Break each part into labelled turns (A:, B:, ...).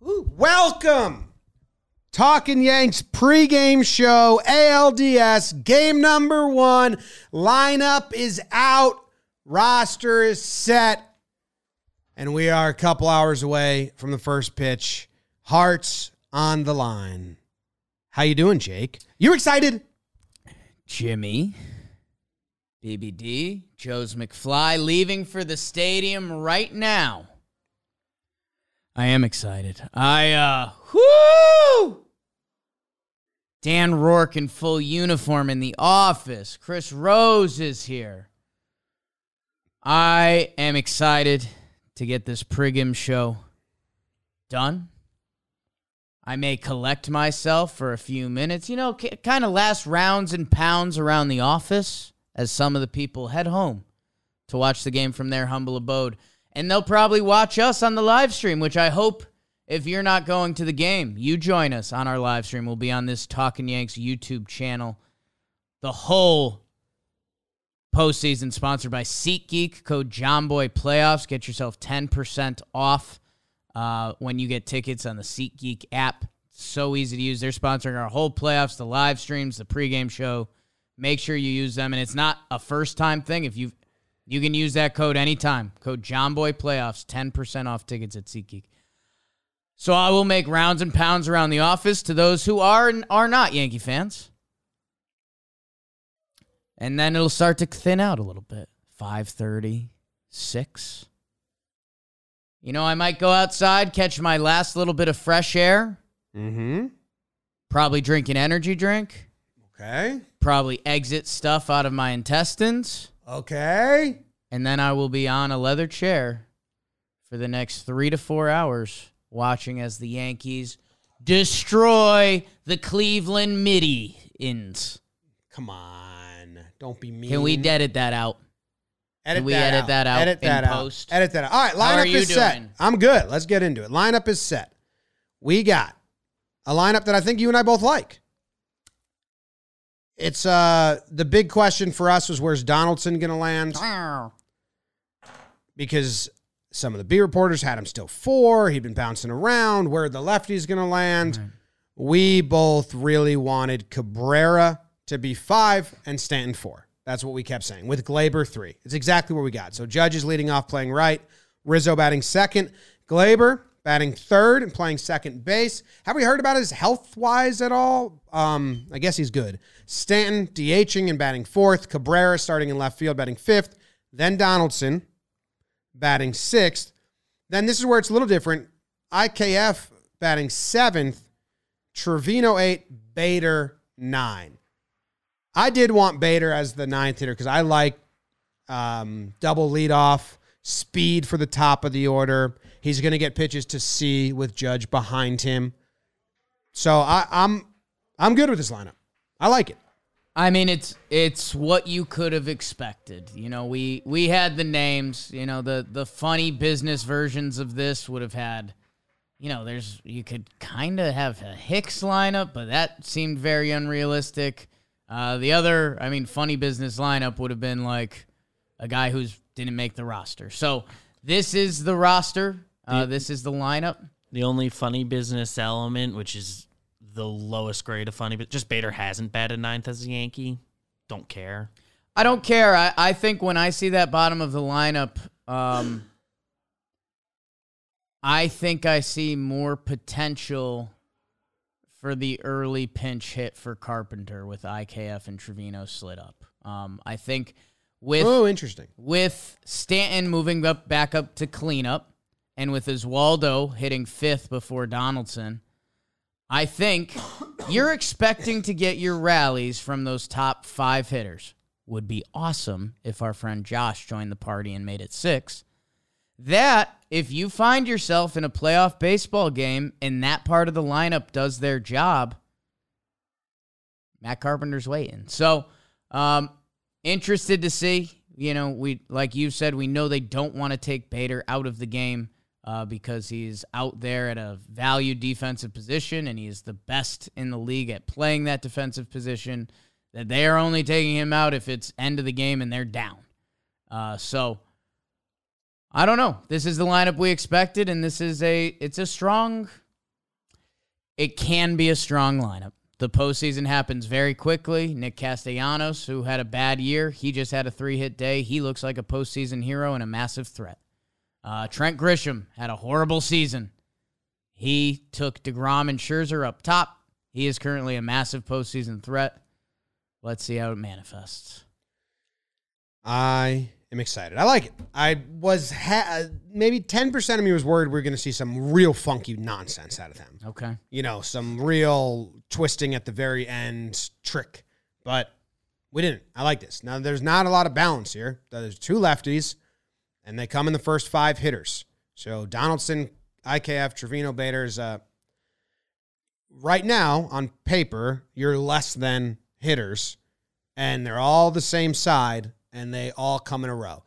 A: Welcome. Talking Yanks pregame show, ALDS, game number one. Lineup is out, roster is set, and we are a couple hours away from the first pitch. Hearts on the line. How you doing, Jake? You excited?
B: Jimmy, BBD, Joe's McFly leaving for the stadium right now. I am excited. I, uh, whoo! Dan Rourke in full uniform in the office. Chris Rose is here. I am excited to get this pregame show done. I may collect myself for a few minutes, you know, kind of last rounds and pounds around the office as some of the people head home to watch the game from their humble abode. And they'll probably watch us on the live stream, which I hope if you're not going to the game, you join us on our live stream. We'll be on this Talking Yanks YouTube channel. The whole postseason sponsored by SeatGeek. Code JOMBOY Playoffs. Get yourself 10% off uh, when you get tickets on the SeatGeek app. So easy to use. They're sponsoring our whole playoffs, the live streams, the pregame show. Make sure you use them, and it's not a first time thing. If you you can use that code anytime. Code JOMBOY Playoffs, ten percent off tickets at SeatGeek. So I will make rounds and pounds around the office to those who are and are not Yankee fans. And then it'll start to thin out a little bit. 5:30, 6. You know, I might go outside, catch my last little bit of fresh air.
A: Mm-hmm.
B: Probably drink an energy drink.
A: Okay.
B: Probably exit stuff out of my intestines.
A: Okay.
B: And then I will be on a leather chair for the next three to four hours watching as the Yankees destroy the Cleveland Midians.
A: Come on. Don't be mean.
B: Can we edit that out?
A: Edit
B: Can we
A: that
B: edit
A: out.
B: that out
A: Edit that out.
B: post?
A: Edit that out. All right, lineup is set. I'm good. Let's get into it. Lineup is set. We got a lineup that I think you and I both like. It's uh the big question for us was where's Donaldson going to land because some of the B reporters had him still four. He'd been bouncing around. Where the lefty's going to land? We both really wanted Cabrera to be five and Stanton four. That's what we kept saying. With Gleyber three, it's exactly where we got. So Judge is leading off, playing right. Rizzo batting second. Gleyber batting third and playing second base. Have we heard about his health wise at all? Um, I guess he's good. Stanton DHing and batting fourth. Cabrera starting in left field, batting fifth. Then Donaldson batting sixth. Then this is where it's a little different. IKF batting seventh. Trevino eight. Bader nine. I did want Bader as the ninth hitter because I like um, double leadoff, speed for the top of the order. He's going to get pitches to see with Judge behind him. So I, I'm I'm good with this lineup. I like it.
B: I mean, it's it's what you could have expected. You know, we we had the names. You know, the the funny business versions of this would have had. You know, there's you could kind of have a Hicks lineup, but that seemed very unrealistic. Uh, the other, I mean, funny business lineup would have been like a guy who's didn't make the roster. So this is the roster. Uh, this is the lineup.
C: The only funny business element, which is the lowest grade of funny, but just Bader hasn't batted ninth as a Yankee. Don't care.
B: I don't care. I, I think when I see that bottom of the lineup, um, I think I see more potential for the early pinch hit for Carpenter with IKF and Trevino slid up. Um, I think with
A: Oh, interesting.
B: with Stanton moving up back up to cleanup, and with Oswaldo hitting fifth before Donaldson, I think you're expecting to get your rallies from those top five hitters. Would be awesome if our friend Josh joined the party and made it six. That, if you find yourself in a playoff baseball game and that part of the lineup does their job, Matt Carpenter's waiting. So, um, interested to see. You know, we like you said, we know they don't want to take Bader out of the game uh, because he's out there at a value defensive position and he is the best in the league at playing that defensive position. That they are only taking him out if it's end of the game and they're down. Uh, so I don't know. This is the lineup we expected, and this is a it's a strong. It can be a strong lineup. The postseason happens very quickly. Nick Castellanos, who had a bad year, he just had a three hit day. He looks like a postseason hero and a massive threat. Uh, Trent Grisham had a horrible season. He took DeGrom and Scherzer up top. He is currently a massive postseason threat. Let's see how it manifests.
A: I am excited. I like it. I was ha- maybe 10% of me was worried we are going to see some real funky nonsense out of them.
B: Okay.
A: You know, some real twisting at the very end trick. But we didn't. I like this. Now, there's not a lot of balance here. There's two lefties, and they come in the first five hitters. So Donaldson, IKF, Trevino, Bader's. Uh, right now, on paper, you're less than hitters, and they're all the same side, and they all come in a row.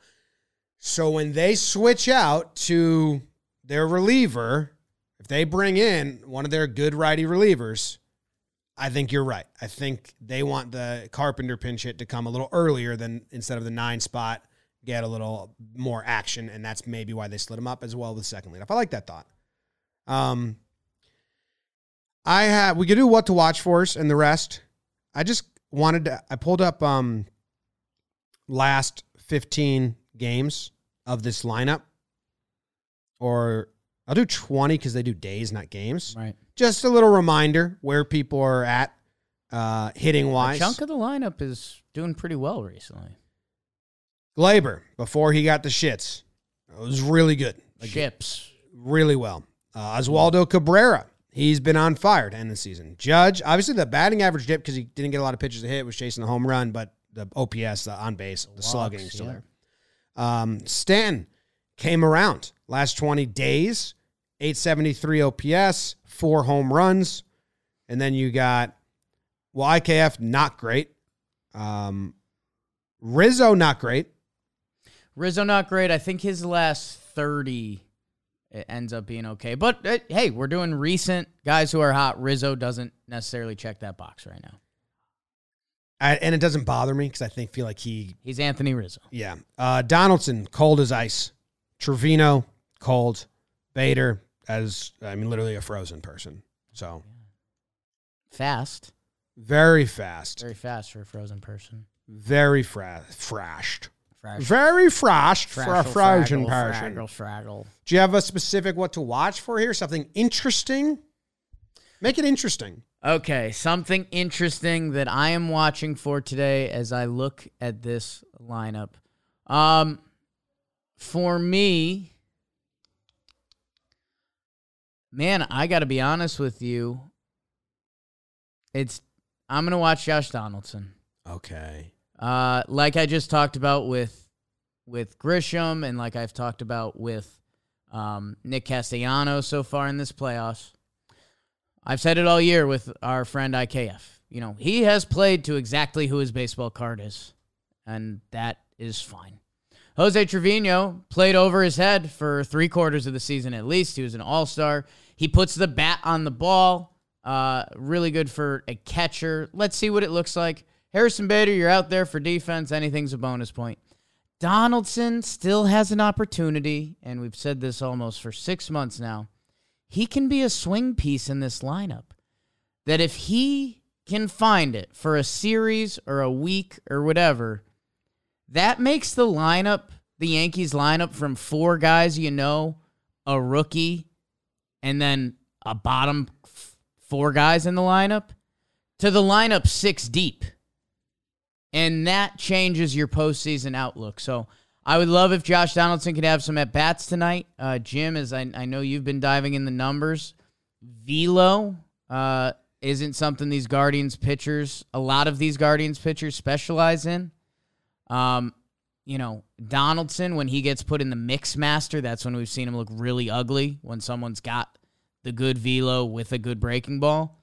A: So when they switch out to their reliever, if they bring in one of their good righty relievers, I think you're right. I think they want the Carpenter pinch hit to come a little earlier than instead of the nine spot, get a little more action, and that's maybe why they slid him up as well with second lead. leadoff. I like that thought. Um, I have we could do what to watch for us and the rest. I just wanted to. I pulled up um last 15 games of this lineup, or I'll do 20 because they do days, not games.
B: Right.
A: Just a little reminder where people are at uh, hitting
B: A
A: wise.
B: chunk of the lineup is doing pretty well recently.
A: Gleyber before he got the shits, it was really good. Like,
B: Ships.
A: really well. Uh, Oswaldo Cabrera, he's been on fire to end the season. Judge, obviously the batting average dipped because he didn't get a lot of pitches to hit, was chasing the home run, but the OPS, the on base, the slugging still
B: yeah.
A: there. Um, Stanton came around last 20 days, 873 OPS, four home runs. And then you got, well, IKF, not great. Um, Rizzo, not great.
B: Rizzo not great. I think his last 30 it ends up being okay. But uh, hey, we're doing recent guys who are hot. Rizzo doesn't necessarily check that box right now.
A: I, and it doesn't bother me because I think feel like he
B: He's Anthony Rizzo.
A: Yeah. Uh, Donaldson, cold as ice. Trevino, cold. Bader, as I mean, literally a frozen person. So
B: Fast.
A: very fast,
B: Very fast for a frozen person.
A: very fra- frashed,
B: Frash.
A: very frashed for a
B: Fraggle,
A: frozen
B: fraggle,
A: person.
B: Fraggle, fraggle.
A: Do you have a specific what to watch for here? Something interesting? Make it interesting.
B: Okay, something interesting that I am watching for today as I look at this lineup. Um, for me, man, I got to be honest with you. It's I'm gonna watch Josh Donaldson.
A: Okay.
B: Uh, like I just talked about with with Grisham, and like I've talked about with um, Nick Castellanos so far in this playoffs. I've said it all year with our friend IKF. You know, he has played to exactly who his baseball card is, and that is fine. Jose Trevino played over his head for three quarters of the season at least. He was an all star. He puts the bat on the ball. Uh, really good for a catcher. Let's see what it looks like. Harrison Bader, you're out there for defense. Anything's a bonus point. Donaldson still has an opportunity, and we've said this almost for six months now. He can be a swing piece in this lineup. That if he can find it for a series or a week or whatever, that makes the lineup, the Yankees lineup from four guys you know, a rookie, and then a bottom f- four guys in the lineup, to the lineup six deep. And that changes your postseason outlook. So I would love if Josh Donaldson could have some at bats tonight. Uh, Jim, as I, I know you've been diving in the numbers, velo uh, isn't something these Guardians pitchers, a lot of these Guardians pitchers specialize in. Um, you know, Donaldson, when he gets put in the mix master, that's when we've seen him look really ugly when someone's got the good velo with a good breaking ball.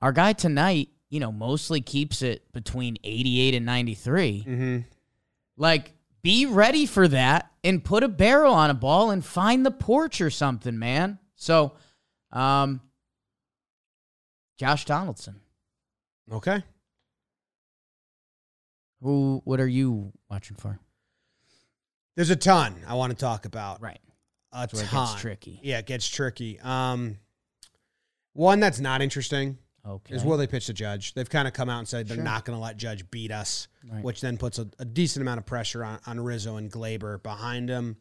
B: Our guy tonight, you know, mostly keeps it between 88 and 93.
A: Mm-hmm.
B: Like, be ready for that and put a barrel on a ball and find the porch or something, man. So, um, Josh Donaldson.
A: Okay.
B: Who? What are you watching for?
A: There's a ton I want to talk about.
B: Right.
A: A
B: That's where it
A: ton.
B: gets tricky.
A: Yeah, it gets tricky. Um, one that's not interesting
B: Okay.
A: is will they pitch the judge? They've kind of come out and said they're
B: Sure.
A: not going to let Judge beat us,
B: Right.
A: which then puts a, a decent amount of pressure on, on Rizzo and Gleyber behind him.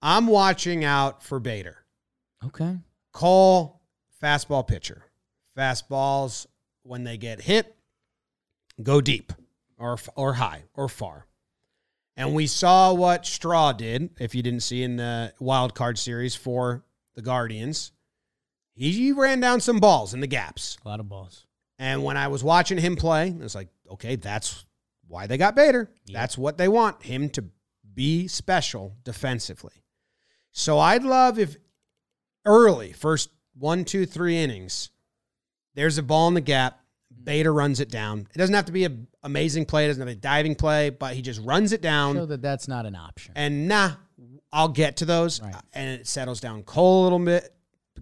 A: I'm watching out for Bader.
B: Okay.
A: Cole, fastball pitcher. Fastballs, when they get hit, go deep or, or high or far. And we saw what Straw did, if you didn't see in the wild card series for the Guardians. He ran down some balls in the gaps.
B: A lot of balls.
A: And when I was watching him play, it's like, okay, that's why they got Bader.
B: Yeah.
A: That's what they want him to be special defensively. So I'd love if early, first one, two, three innings, there's a ball in the gap. Bader runs it down. It doesn't have to be an amazing play. It doesn't have to be a diving play, but he just runs it down.
B: Show that that's not an option.
A: And nah, I'll get to those.
B: Right.
A: And it settles down Cole a little bit,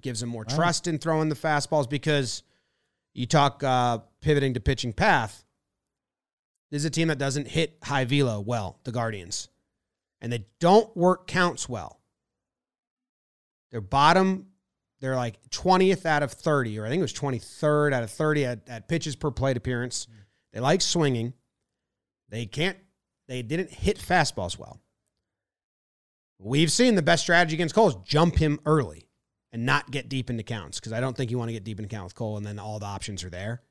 A: gives him more trust in throwing the fastballs because you talk uh, pivoting to pitching path. This is a team that doesn't hit high velo well, the Guardians. And they don't work counts well. They're bottom, they're like 20th out of 30, or I think it was 23rd out of 30 at, at pitches per plate appearance. They like swinging. They can't, they didn't hit fastballs well. We've seen the best strategy against Cole is jump him early and not get deep into counts because I don't think you want to get deep into count with Cole and then all the options are there.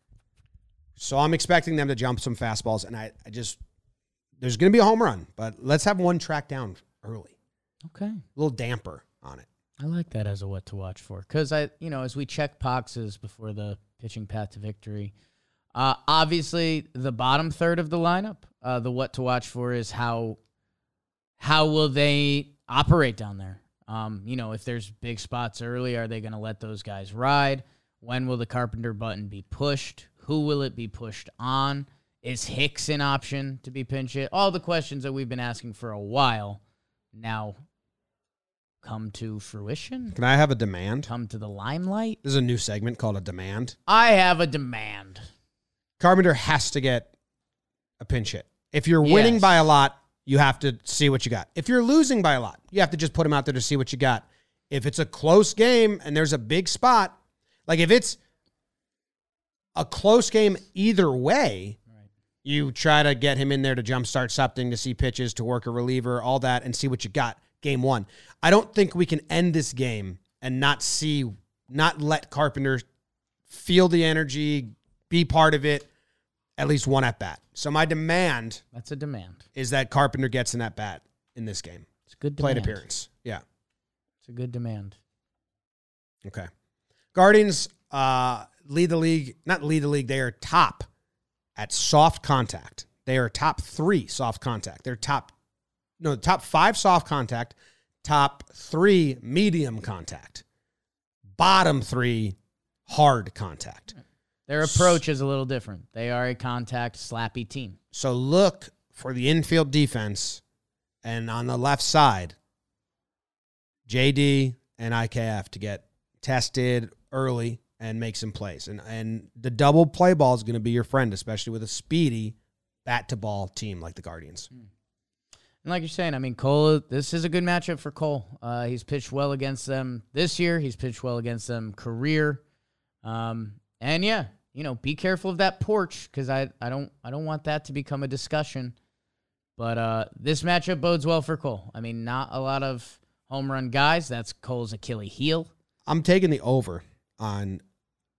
A: So I'm expecting them to jump some fastballs, and I, I just there's going to be a home run, but let's have one track down early,
B: Okay.
A: a little damper on it.
B: I like that as a what to watch for because I, you know, as we check boxes before the pitching path to victory, uh, obviously the bottom third of the lineup, uh, the what to watch for is how, how will they operate down there? Um, you know, if there's big spots early, are they going to let those guys ride? When will the Carpenter button be pushed? Who will it be pushed on? Is Hicks an option to be pinch hit? All the questions that we've been asking for a while now come to fruition,
A: Can I have a demand?
B: come to the limelight.
A: There's a new segment called a demand.
B: I have a demand.
A: Carpenter has to get a pinch hit. If you're winning
B: Yes.
A: by a lot, you have to see what you got. If you're losing by a lot, you have to just put him out there to see what you got. If it's a close game and there's a big spot, like if it's a close game either way, you try to get him in there to jumpstart something, to see pitches, to work a reliever, all that, and see what you got. Game one. I don't think we can end this game and not see, not let Carpenter feel the energy, be part of it, at least one at bat. So my demand
B: That's a demand.
A: is that Carpenter gets an at bat in this game.
B: It's a good
A: Plate appearance. Yeah.
B: It's a good demand.
A: Okay. Guardians uh, lead the league, not lead the league, they are top at soft contact. They are top three soft contact. They're top, no, top five soft contact, top three medium contact, bottom three hard contact.
B: Their approach is a little different. They are a contact slappy team.
A: So look for the infield defense and on the left side, JD and IKF to get tested early and make some plays. And and the double play ball is going to be your friend, especially with a speedy bat to ball team like the Guardians.
B: And like you're saying, I mean, Cole, this is a good matchup for Cole. Uh, he's pitched well against them this year. He's pitched well against them career. Um, and yeah, you know, be careful of that porch because I, I don't I don't want that to become a discussion. But uh, this matchup bodes well for Cole. I mean, not a lot of home run guys. That's Cole's Achilles heel.
A: I'm taking the over on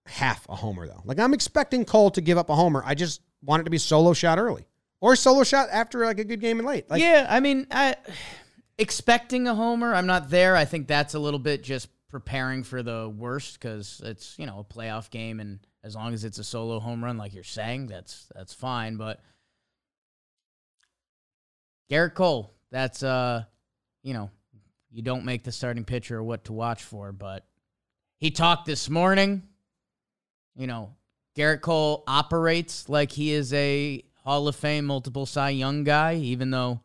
A: half a homer though. Like I'm expecting Cole to give up a homer. I just want it to be solo shot early or solo shot after like a good game and late. Like
B: yeah, I mean, I expecting a homer. I'm not there. I think that's a little bit just preparing for the worst because it's you know a playoff game, and as long as it's a solo home run, like you're saying, that's that's fine. But Gerrit Cole, that's uh, you know, you don't make the starting pitcher what to watch for, but he talked this morning. You know, Gerrit Cole operates like he is a Hall of Fame multiple Cy Young guy, even though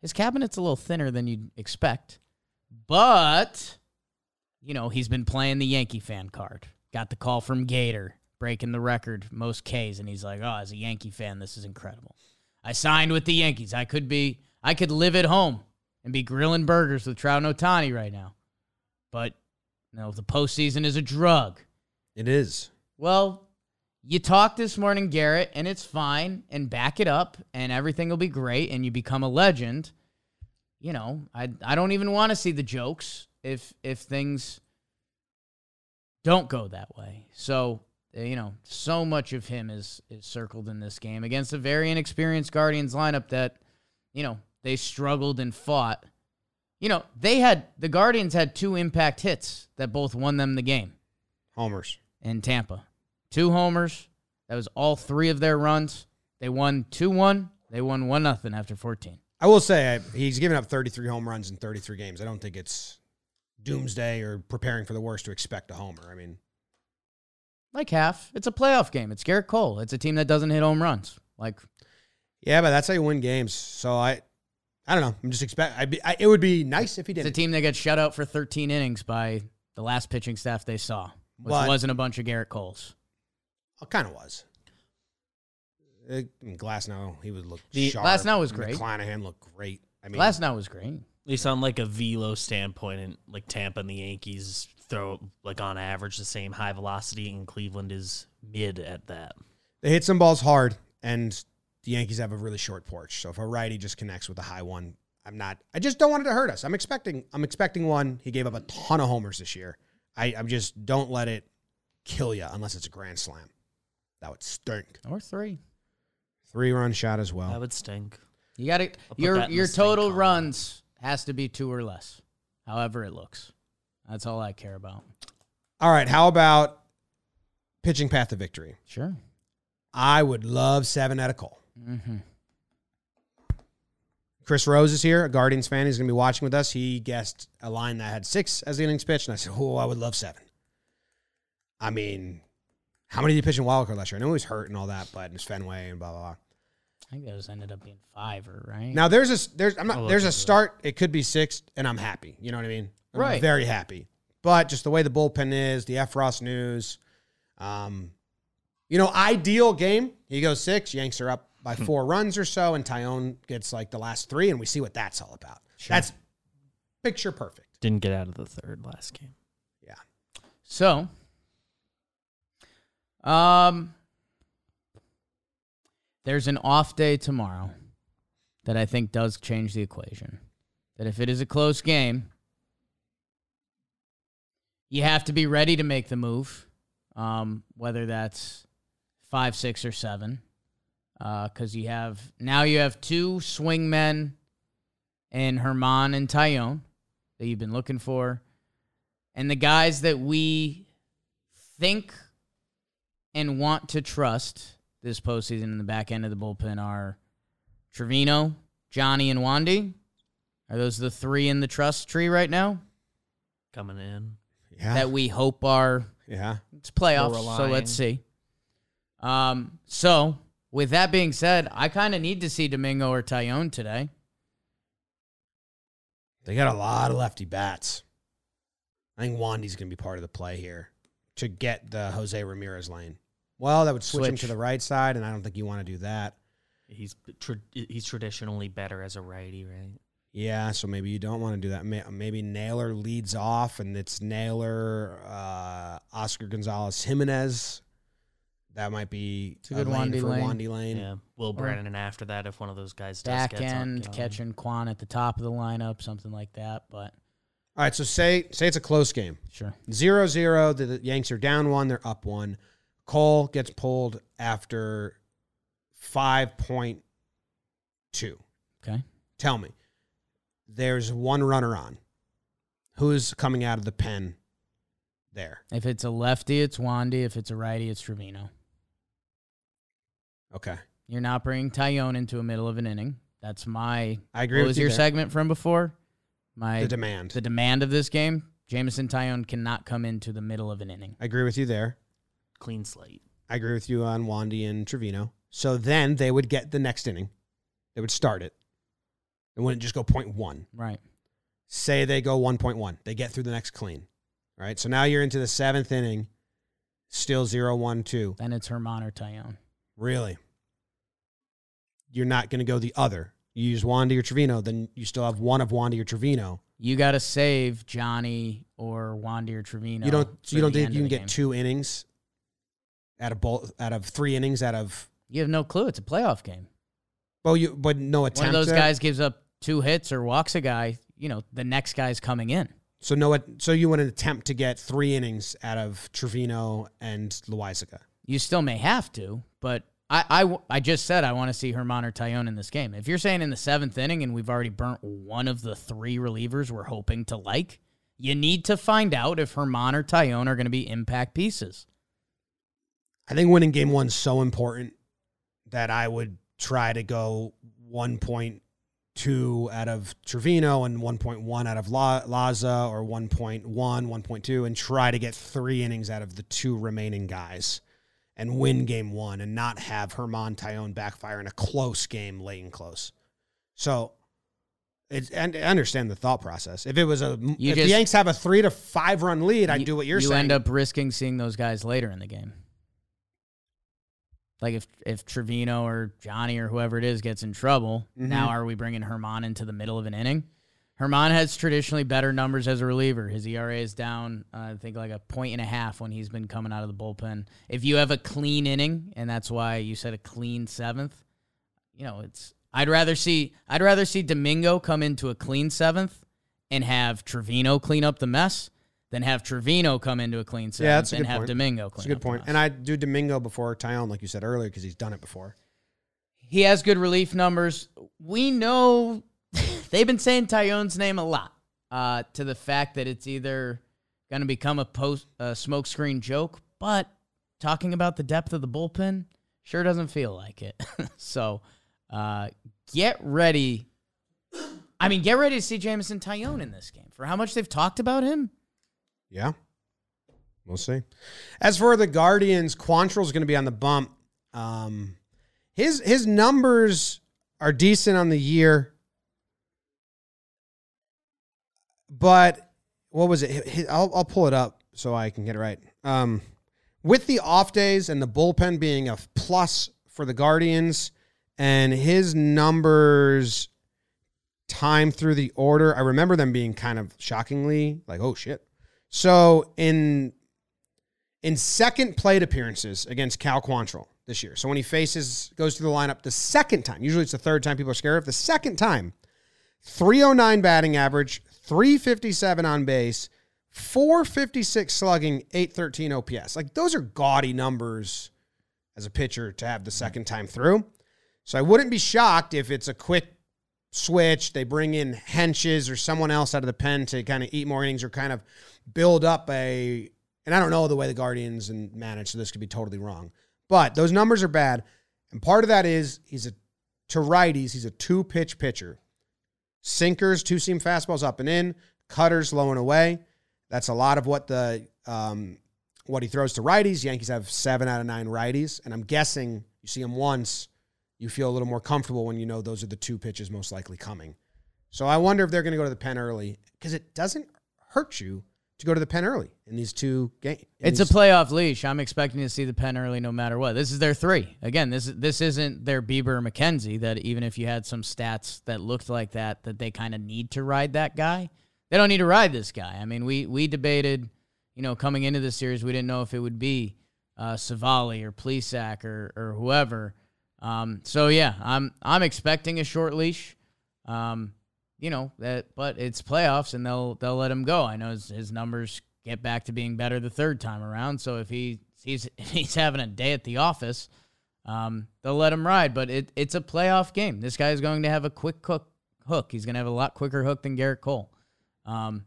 B: his cabinet's a little thinner than you'd expect. But, you know, he's been playing the Yankee fan card. Got the call from Gator, breaking the record, most Ks, and he's like, oh, as a Yankee fan, this is incredible. I signed with the Yankees. I could be, I could live at home and be grilling burgers with Trout and Ohtani right now. But you know, the postseason is a drug.
A: It is.
B: Well, you talk this morning, Gerrit, and it's fine, and back it up, and everything will be great, and you become a legend. You know, I I don't even want to see the jokes if if things don't go that way. So uh, you know, so much of him is is circled in this game against a very inexperienced Guardians lineup that, you know, they struggled and fought. You know, they had the Guardians had two impact hits that both won them the game
A: Homers.
B: in Tampa. Two homers. That was all three of their runs. They won 2 1. They won 1 nothing after 14.
A: I will say I, he's given up 33 home runs in 33 games. I don't think it's doomsday or preparing for the worst to expect a homer. I mean,
B: Like half. It's a playoff game. It's Gerrit Cole. It's a team that doesn't hit home runs. Like,
A: yeah, but that's how you win games. So I, I don't know. I'm just expect. Be, I, it would be nice if he did.
B: it's a team that got shut out for 13 innings by the last pitching staff they saw, which
A: But-
B: wasn't a bunch of Gerrit Coles.
A: Oh, it kind of was. I mean, Glasnow he would look.
B: The-
A: sharp.
B: Glasnow was great.
A: McClanahan looked great. I mean,
B: Last night was great.
C: At least on like a velo standpoint, and like Tampa and the Yankees throw like on average the same high velocity, and Cleveland is mid at that.
A: they hit some balls hard, and the Yankees have a really short porch. So if a righty just connects with a high one, I'm not. I just don't want it to hurt us. I'm expecting. I'm expecting one. He gave up a ton of homers this year. I, I'm just don't let it kill you unless it's a grand slam. That would stink.
B: Or three.
A: Three run shot as well.
C: That would stink.
B: You got to your
C: that in the
B: your total
C: column.
B: runs has to be two or less. However it looks. That's all I care about.
A: All right. How about pitching path to victory?
B: Sure.
A: I would love seven at a Cole.
B: Mm-hmm.
A: Chris Rose is here, a Guardians fan. He's going to be watching with us. He guessed a line that had six as the innings pitched, and I said, "Oh, I would love seven. I mean, how many did he pitch in wild card last year? I know he was hurt and all that, but it's Fenway and blah blah blah.
B: I think those ended up being five or right.
A: Now there's a there's I'm
C: I'll
A: not there's a
C: into it.
A: start. It could be six, and I'm happy. You know what I mean? I'm
B: Right.
A: Very happy. But just the way the bullpen is, the Effross news, um, you know, ideal game. He goes six. Yanks are up by
C: Hmm.
A: four runs or so, and Taillon gets like the last three, and we see what that's all about. That's picture perfect.
C: Didn't get out of the third last game.
A: Yeah.
B: So, um, there's an off day tomorrow that I think does change the equation. That if it is a close game, you have to be ready to make the move, um, whether that's five, six, or seven, because you have now you have two swing men in Germán and Taillon that you've been looking for and the guys that we think and want to trust this postseason in the back end of the bullpen are Trivino, Johnny, and Wandy. Are those the three in the trust tree right now
C: Coming in.
A: Yeah.
B: that we hope are
A: yeah.
B: it's playoffs, so let's see. Um, so with that being said, I kind of need to see Domingo or Taillon today.
A: They got a lot of lefty bats. I think Wandy's going to be part of the play here to get the Jose Ramirez lane. Well, that would switch, him to the right side, and I don't think you want to do that.
C: He's tra- he's traditionally better as a righty, right?
A: Yeah, so maybe you don't want to do that. Maybe Naylor leads off, and it's Naylor, uh, Oscar Gonzalez, Giménez. That might be
B: a good
A: lane
B: Wandy
A: for
B: lane.
A: Wandy lane.
C: Yeah. Will Brennan after that if one of those guys does
B: Back
C: get
B: end,
C: some-
B: catching Kwan at the top of the lineup, something like that. But
A: All right, so say say it's a close game.
B: sure.
A: Zero zero. The, the Yanks are down one. They're up one. Cole gets pulled after five point two.
B: Okay.
A: Tell me, there's one runner on. Who's coming out of the pen? There.
B: If it's a lefty, it's Wandy. If it's a righty, it's Trivino.
A: Okay,
B: You're not bringing Taillon into a middle of an inning. That's my.
A: I agree
B: What was
A: you.
B: your
A: there.
B: segment from before? My
A: The demand.
B: the demand of this game. Jameson Taillon cannot come into the middle of an inning.
A: I agree with you there.
C: Clean slate.
A: I agree with you on Wandy and Trivino. So then they would get the next inning. They would start it. It wouldn't just go point one.
B: Right.
A: Say they go 1.1. They get through the next clean. All right. So now you're into the seventh inning, still 0 1 2.
B: Then it's Germán or Taillon.
A: Really? You're not going to go the other You use Wandy or Trivino, then you still have one of Wandy or Trivino.
B: You got to save Johnny or Wandy or Trevino.
A: you don't. You don't think you can get
B: game.
A: two innings out of both out of three innings out of.
B: You have no clue. It's a playoff game.
A: Well, you but no attempt.
B: One of those guys gives up two hits or walks a guy. You know, the next guy's coming in.
A: So no. So you would attempt to get three innings out of Trivino and Loáisiga.
B: You still may have to, but I, I, w- I just said I want to see Germán or Taillon in this game. If you're saying in the seventh inning and we've already burnt one of the three relievers we're hoping to like, you need to find out if Germán or Taillon are going to be impact pieces.
A: I think winning game one's so important that I would try to go 1.2 out of Trivino and 1.1 out of La- Laza or 1.1, 1.2 and try to get three innings out of the two remaining guys and win game one and not have Germán Taillon backfire in a close game late and close. So it's, and I understand the thought process. If it was a,
B: You
A: if
B: just-
A: the Yanks have a three to five run lead, I'd do what you're
B: you
A: saying.
B: You end up risking seeing those guys later in the game. Like if if Trivino or Johnny or whoever it is gets in trouble,
A: Mhm.
B: now are we bringing Germán into the middle of an inning? Germán has traditionally better numbers as a reliever. His ERA is down, uh, I think, like a point and a half when he's been coming out of the bullpen. If you have a clean inning, and that's why you said a clean seventh, you know, it's I'd rather see I'd rather see Domingo come into a clean seventh and have Trivino clean up the mess than have Trivino come into a clean seventh
A: Yeah, that's a
B: and
A: good
B: have
A: point.
B: Domingo clean
A: That's a good point. And I do Domingo before Taillon, like you said earlier, because he's done it before.
B: He has good relief numbers. We know they've been saying Taillon's name a lot uh, to the fact that it's either going to become a post a smokescreen joke, but talking about the depth of the bullpen sure doesn't feel like it. so uh, get ready. I mean, get ready to see Jameson Taillon in this game for how much they've talked about him.
A: Yeah. We'll see. As for the Guardians, Quantrill's going to be on the bump. Um, his his numbers are decent on the year, but what was it? I'll I'll pull it up so I can get it right. Um, with the off days and the bullpen being a plus for the Guardians, and his numbers time through the order, I remember them being kind of shockingly like, oh shit. So in in second plate appearances against Cal Quantrill this year. So when he faces goes through the lineup the second time, usually it's the third time people are scared of. The second time, 309 batting average, 357 on base, 456 slugging, 813 OPS. Like those are gaudy numbers as a pitcher to have the second time through. So I wouldn't be shocked if it's a quick switch. They bring in Hentges or someone else out of the pen to kind of eat more innings or kind of build up a. And I don't know the way the Guardians and manage, so this could be totally wrong. But those numbers are bad, and part of that is he's a to righties. He's a two pitch pitcher. Sinkers, two seam fastballs up and in, cutters low and away. That's a lot of what the um, what he throws to righties. Yankees have seven out of nine righties, and I'm guessing you see him once, you feel a little more comfortable when you know those are the two pitches most likely coming. So I wonder if they're going to go to the pen early because it doesn't hurt you to go to the pen early in these two games.
B: It's a playoff leash. I'm expecting to see the pen early no matter what. This is their three. Again, this is this isn't their Bieber or McKenzie that even if you had some stats that looked like that, that they kind of need to ride that guy. They don't need to ride this guy. I mean, we we debated, you know, coming into the series, we didn't know if it would be uh, Civale or Plesac or or whoever. Um, so yeah, I'm I'm expecting a short leash. Um, you know that, but it's playoffs and they'll they'll let him go. I know his, his numbers get back to being better the third time around. So if he he's if he's having a day at the office, um, they'll let him ride. But it it's a playoff game. This guy is going to have a quick hook. Hook. He's going to have a lot quicker hook than Gerrit Cole. Um,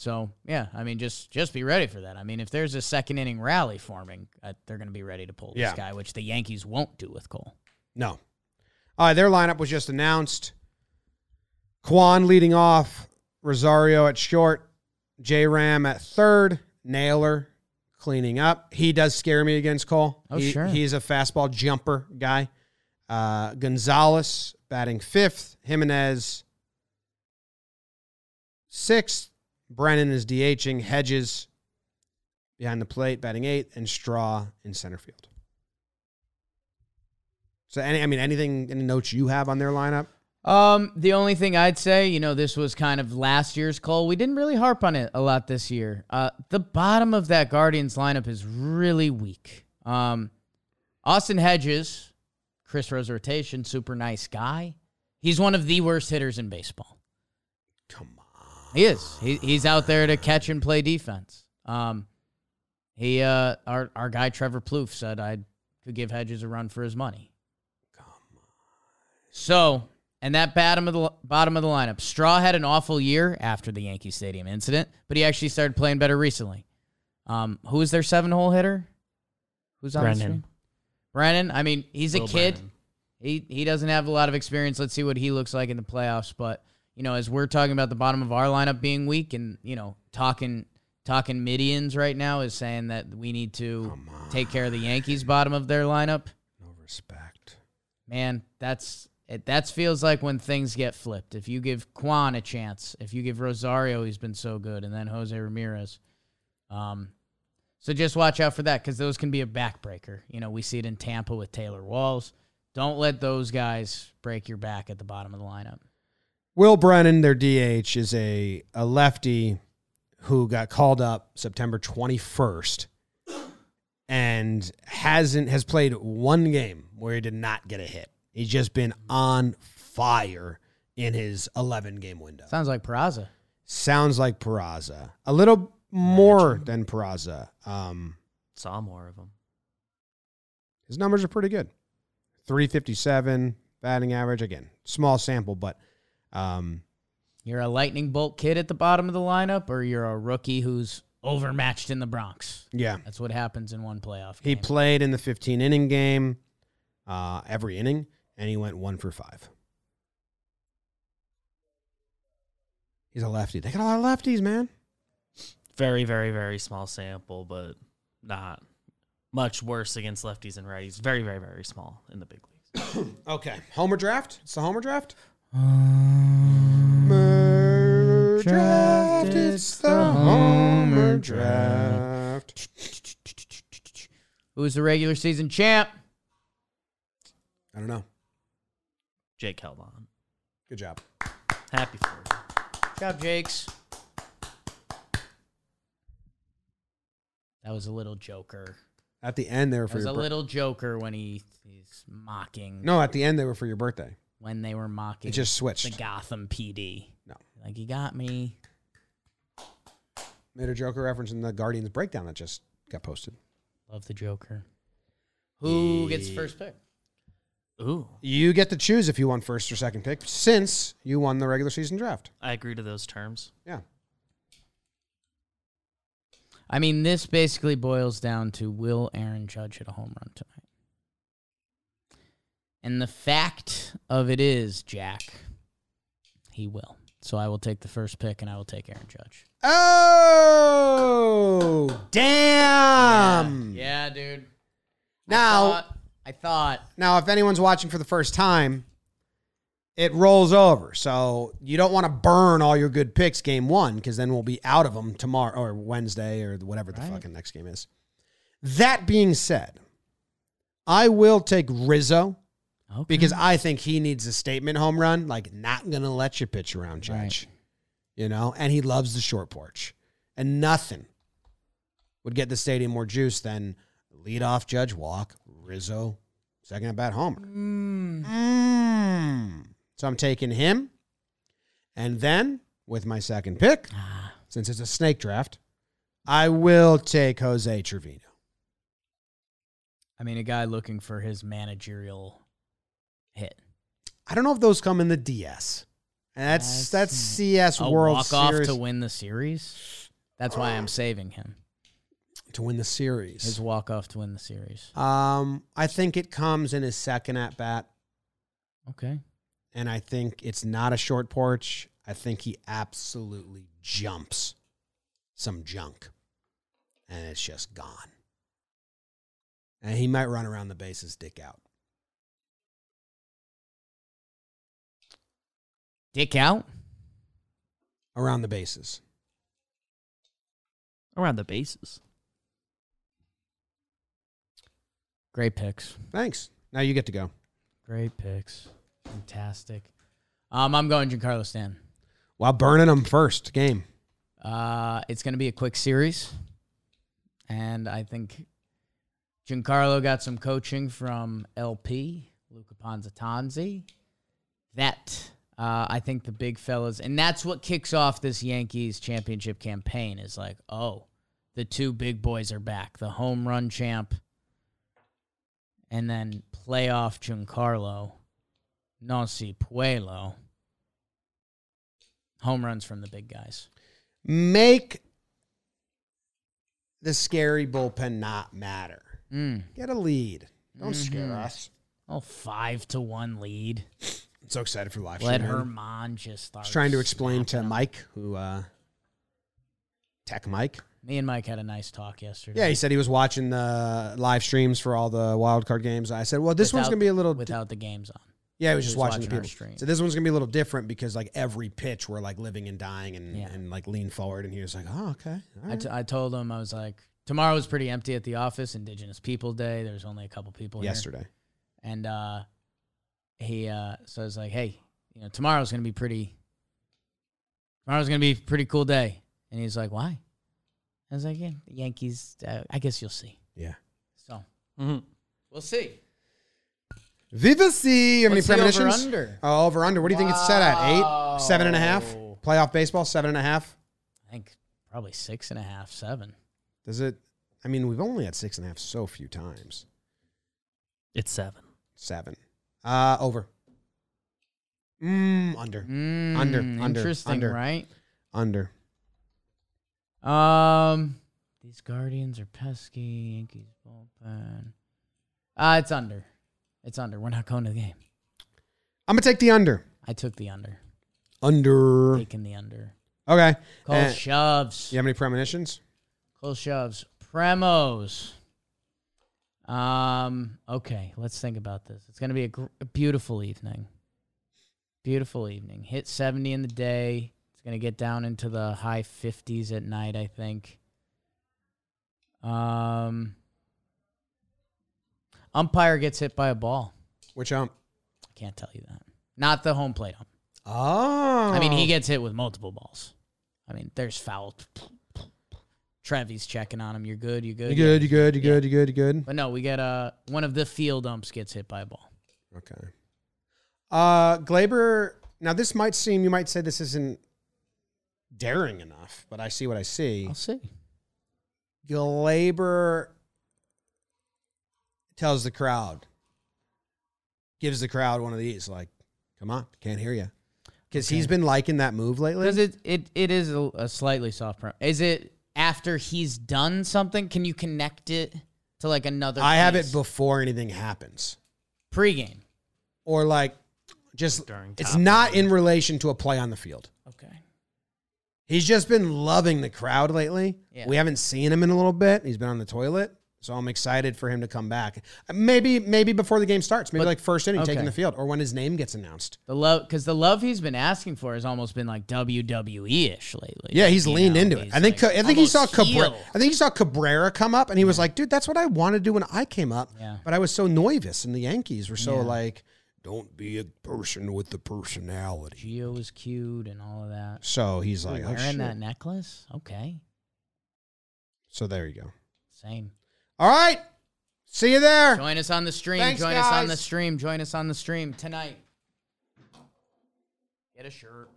B: so yeah, I mean, just just be ready for that. I mean, if there's a second inning rally forming, uh, they're going to be ready to pull this guy, which the Yankees won't do with Cole.
A: No. Uh, their lineup was just announced. Kwan leading off, Rosario at short, J Ram at third, Naylor cleaning up. He does scare me against Cole.
B: Oh,
A: He-
B: sure.
A: He's a fastball jumper guy. Uh, Gonzalez batting fifth, Giménez sixth, Brennan is DHing, Hedges behind the plate batting eighth, and Straw in center field. So any, I mean, anything, any notes you have on their lineup?
B: Um, the only thing I'd say, you know, this was kind of last year's call. We didn't really harp on it a lot this year. Uh, the bottom of that Guardians lineup is really weak. Um, Austin Hedges, Chris Rose rotation, super nice guy. He's one of the worst hitters in baseball.
A: Come on.
B: He is. He, he's out there to catch and play defense. Um, he, uh, our our guy Trevor Plouffe said I could give Hedges a run for his money. Come on. So, and that bottom of the bottom of the lineup, Straw had an awful year after the Yankee Stadium incident, but he actually started playing better recently. Um, who is their seven hole hitter? Who's on the
C: Brennan.
B: screen? Brennan. I mean, he's a kid.
C: Brennan.
B: He he doesn't have a lot of experience. Let's see what he looks like in the playoffs. But you know, as we're talking about the bottom of our lineup being weak, and you know, talking talking Midians right now is saying that we need to take care of the Yankees' bottom of their lineup.
A: No respect.
B: Man, that's it. That feels like when things get flipped. If you give Kwan a chance, if you give Rosario, he's been so good, and then Jose Ramirez. Um, so just watch out for that because those can be a backbreaker. You know, we see it in Tampa with Taylor Walls. Don't let those guys break your back at the bottom of the lineup.
A: Will Brennan, their DH, is a, a lefty who got called up September 21st and hasn't has played one game where he did not get a hit. He's just been on fire in his 11 game window.
B: Sounds like Peraza.
A: Sounds like Peraza. A little more than Peraza. Um,
C: Saw more of him.
A: his numbers are pretty good. 357 batting average. Again, small sample, but um,
B: You're a lightning bolt kid at the bottom of the lineup, or you're a rookie who's overmatched in the Bronx.
A: yeah.
B: That's what happens in one playoff
A: He played in the 15 inning game, uh, every inning, and he went one for five. He's a lefty. They got a lot of lefties, man.
C: Very, very, very small sample, but not much worse against lefties and righties. Very, very, very small in the big leagues.
A: Okay. Homer draft? It's the Homer draft? Homer draft. It's the Homer draft.
B: Who's the regular season champ?
A: I don't know.
C: Jake held on.
A: Good job.
C: Happy for you.
B: Good job, Jakes. That was a little joker.
A: At the end, they were
B: That
A: for
B: was
A: your
B: a
A: birthday.
B: little joker when he he's mocking
A: No, at the end, they were for your birthday.
B: When they were mocking
A: It just switched. the.
B: Gotham PD.
A: No.
B: Like you got me.
A: Made a Joker reference in the Guardians breakdown that just got posted.
B: Love the Joker. Who gets first pick?
C: Ooh,
A: You get to choose if you want first or second pick since you won the regular season draft.
C: I agree to those terms.
A: Yeah.
B: I mean, this basically boils down to will Aaron Judge hit a home run tonight? And the fact of it is, Jack, he will. So I will take the first pick and I will take Aaron Judge.
A: Oh, damn.
B: yeah, dude.
A: Now,
B: I thought, I thought
A: now, if anyone's watching for the first time, it rolls over. So you don't want to burn all your good picks game one because then we'll be out of them tomorrow or Wednesday or whatever the
B: Right.
A: fucking next game is. That being said, I will take Rizzo
B: okay.
A: because I think he needs a statement home run. Like, not going to let you pitch around, Judge. You know, and he loves the short porch. And nothing would get the stadium more juice than lead off Judge walk, Rizzo, second at bat homer. Mm. So I'm taking him. And then with my second pick,
B: Ah,
A: since it's a snake draft, I will take Jose Trevino.
B: I mean, a guy looking for his managerial hit.
A: I don't know if those come in the DS. And that's that's,
B: That's
A: CS
B: A
A: World
B: walk off
A: Series
B: to win the series. That's why I'm saving him.
A: to win the series.
B: His walk off to win the series.
A: Um, I think it comes in his second at bat,
B: Okay.
A: and I think it's not a short porch. I think he absolutely jumps some junk, and it's just gone. And he might run around the bases, dick out.
B: Dick out.
A: Around the bases.
C: Around the bases.
B: Great picks.
A: Thanks. Now you get to go.
B: Great picks. Fantastic. Um, I'm going Giancarlo Stan.
A: While burning them first game.
B: Uh, it's going to be a quick series, and I think Giancarlo got some coaching from LP Luca Ponzatanzi. That uh, I think the big fellas, and that's what kicks off this Yankees championship campaign. Is like, oh, the two big boys are back, the home run champ, and then playoff Giancarlo, no si puelo. Home runs from the big guys.
A: Make the scary bullpen not matter.
B: Mm.
A: Get a lead. Don't
B: Mm-hmm.
A: scare us.
B: Oh, five to one lead.
A: I'm so excited for live
B: Let
A: stream, man.
B: Herman just start.
A: I was trying to explain to
B: 'em.
A: Mike, who uh Tech Mike.
B: Me and Mike had a nice talk yesterday.
A: Yeah, he said he was watching the live streams for all the wild card games. I said, well, this one's
B: Without-
A: gonna be a little.
B: without the games on.
A: yeah, he was just watching,
B: watching
A: the
B: our
A: people.
B: stream.
A: So this one's gonna be a little different because like every pitch we're like living and dying and
B: Yeah.
A: and like lean forward, and he was like, oh, okay. all
B: I,
A: right.
B: t- I told him I was like, tomorrow was pretty empty at the office. Indigenous People Day. There's only a couple people here.
A: Yesterday.
B: and uh, he uh, so I was like, hey, you know, tomorrow's gonna be pretty. Tomorrow's gonna be a pretty cool day, and he's like, why? I was like, yeah, the Yankees. Uh, I guess you'll see.
A: Yeah.
B: So
C: Mhm.
B: we'll see.
A: Viva C. You have any
B: What's the
A: premonitions?
B: over-under?
A: Oh, over under. What do you think it's set at? Eight, seven and a half. Playoff baseball, seven and a half.
B: I think probably six and a half, seven.
A: Does it? I mean, we've only had six and a half so few times.
C: It's seven.
A: Seven. Uh, over. Mm, under.
B: Mm,
A: Under, under,
B: Interesting,
A: under.
B: right?
A: Under.
B: Um, these Guardians are pesky. Yankees bullpen. Uh, it's under. It's under. We're not going to the game.
A: I'm gonna take the under.
B: I took the under.
A: Under.
B: Taking the under.
A: Okay.
B: Cole
A: Uh,
B: shoves.
A: You have any premonitions?
B: Cole shoves. Premos. Um. Okay. Let's think about this. It's gonna be a, gr- a beautiful evening. Beautiful evening. Hit seventy in the day. It's gonna get down into the high fifties at night. I think. Um. Umpire gets hit by a ball.
A: Which ump?
B: I can't tell you that. Not the home plate ump.
A: Oh.
B: I mean, he gets hit with multiple balls. I mean, there's foul. Trevi's checking on him. You're good. You're good.
A: You good? You good? You good? You good? You good?
B: But no, we get uh one of the field umps gets hit by a ball.
A: Okay. Uh, Gleyber. Now, this might seem you might say this isn't daring enough, but I see what I see.
B: I'll see.
A: Gleyber tells the crowd, gives the crowd one of these, like, "Come on, can't hear you," because he's been liking that move lately.
B: Because it, it it is a, a slightly soft. Pro- is it after he's done something? Can you connect it to like another?
A: I have it
B: piece?
A: before anything happens,
B: pregame.
A: or like just
C: During
A: it's
C: top
A: not in relation to a play on the field.
B: Okay.
A: He's just been loving the crowd lately.
B: Yeah.
A: We haven't seen him in a little bit. He's been on the toilet. So I'm excited for him to come back. Maybe maybe before the game starts. Maybe
B: But-
A: like first inning
B: okay.
A: taking the field or when his name gets announced.
B: The love, because the love he's been asking for has almost been like WWE ish lately.
A: Yeah, he's
B: You
A: leaned
B: know,
A: into it. I think
B: like,
A: I think he saw Cabrera. I think he saw Cabrera come up and he was like, "Dude, that's what I wanted to do when I came up."
B: Yeah.
A: But I was so nervous and the Yankees were so
B: Yeah.
A: like, "Don't be a person with the personality."
B: Gio was cute and all of that.
A: So he's like,
B: Wearing
A: "Oh shit."
B: that necklace? Okay.
A: So there you go.
B: Same.
A: All right. See you there.
B: Join us on the stream.
A: Thanks,
B: Join us on the stream. Join us on the stream tonight. Get a shirt.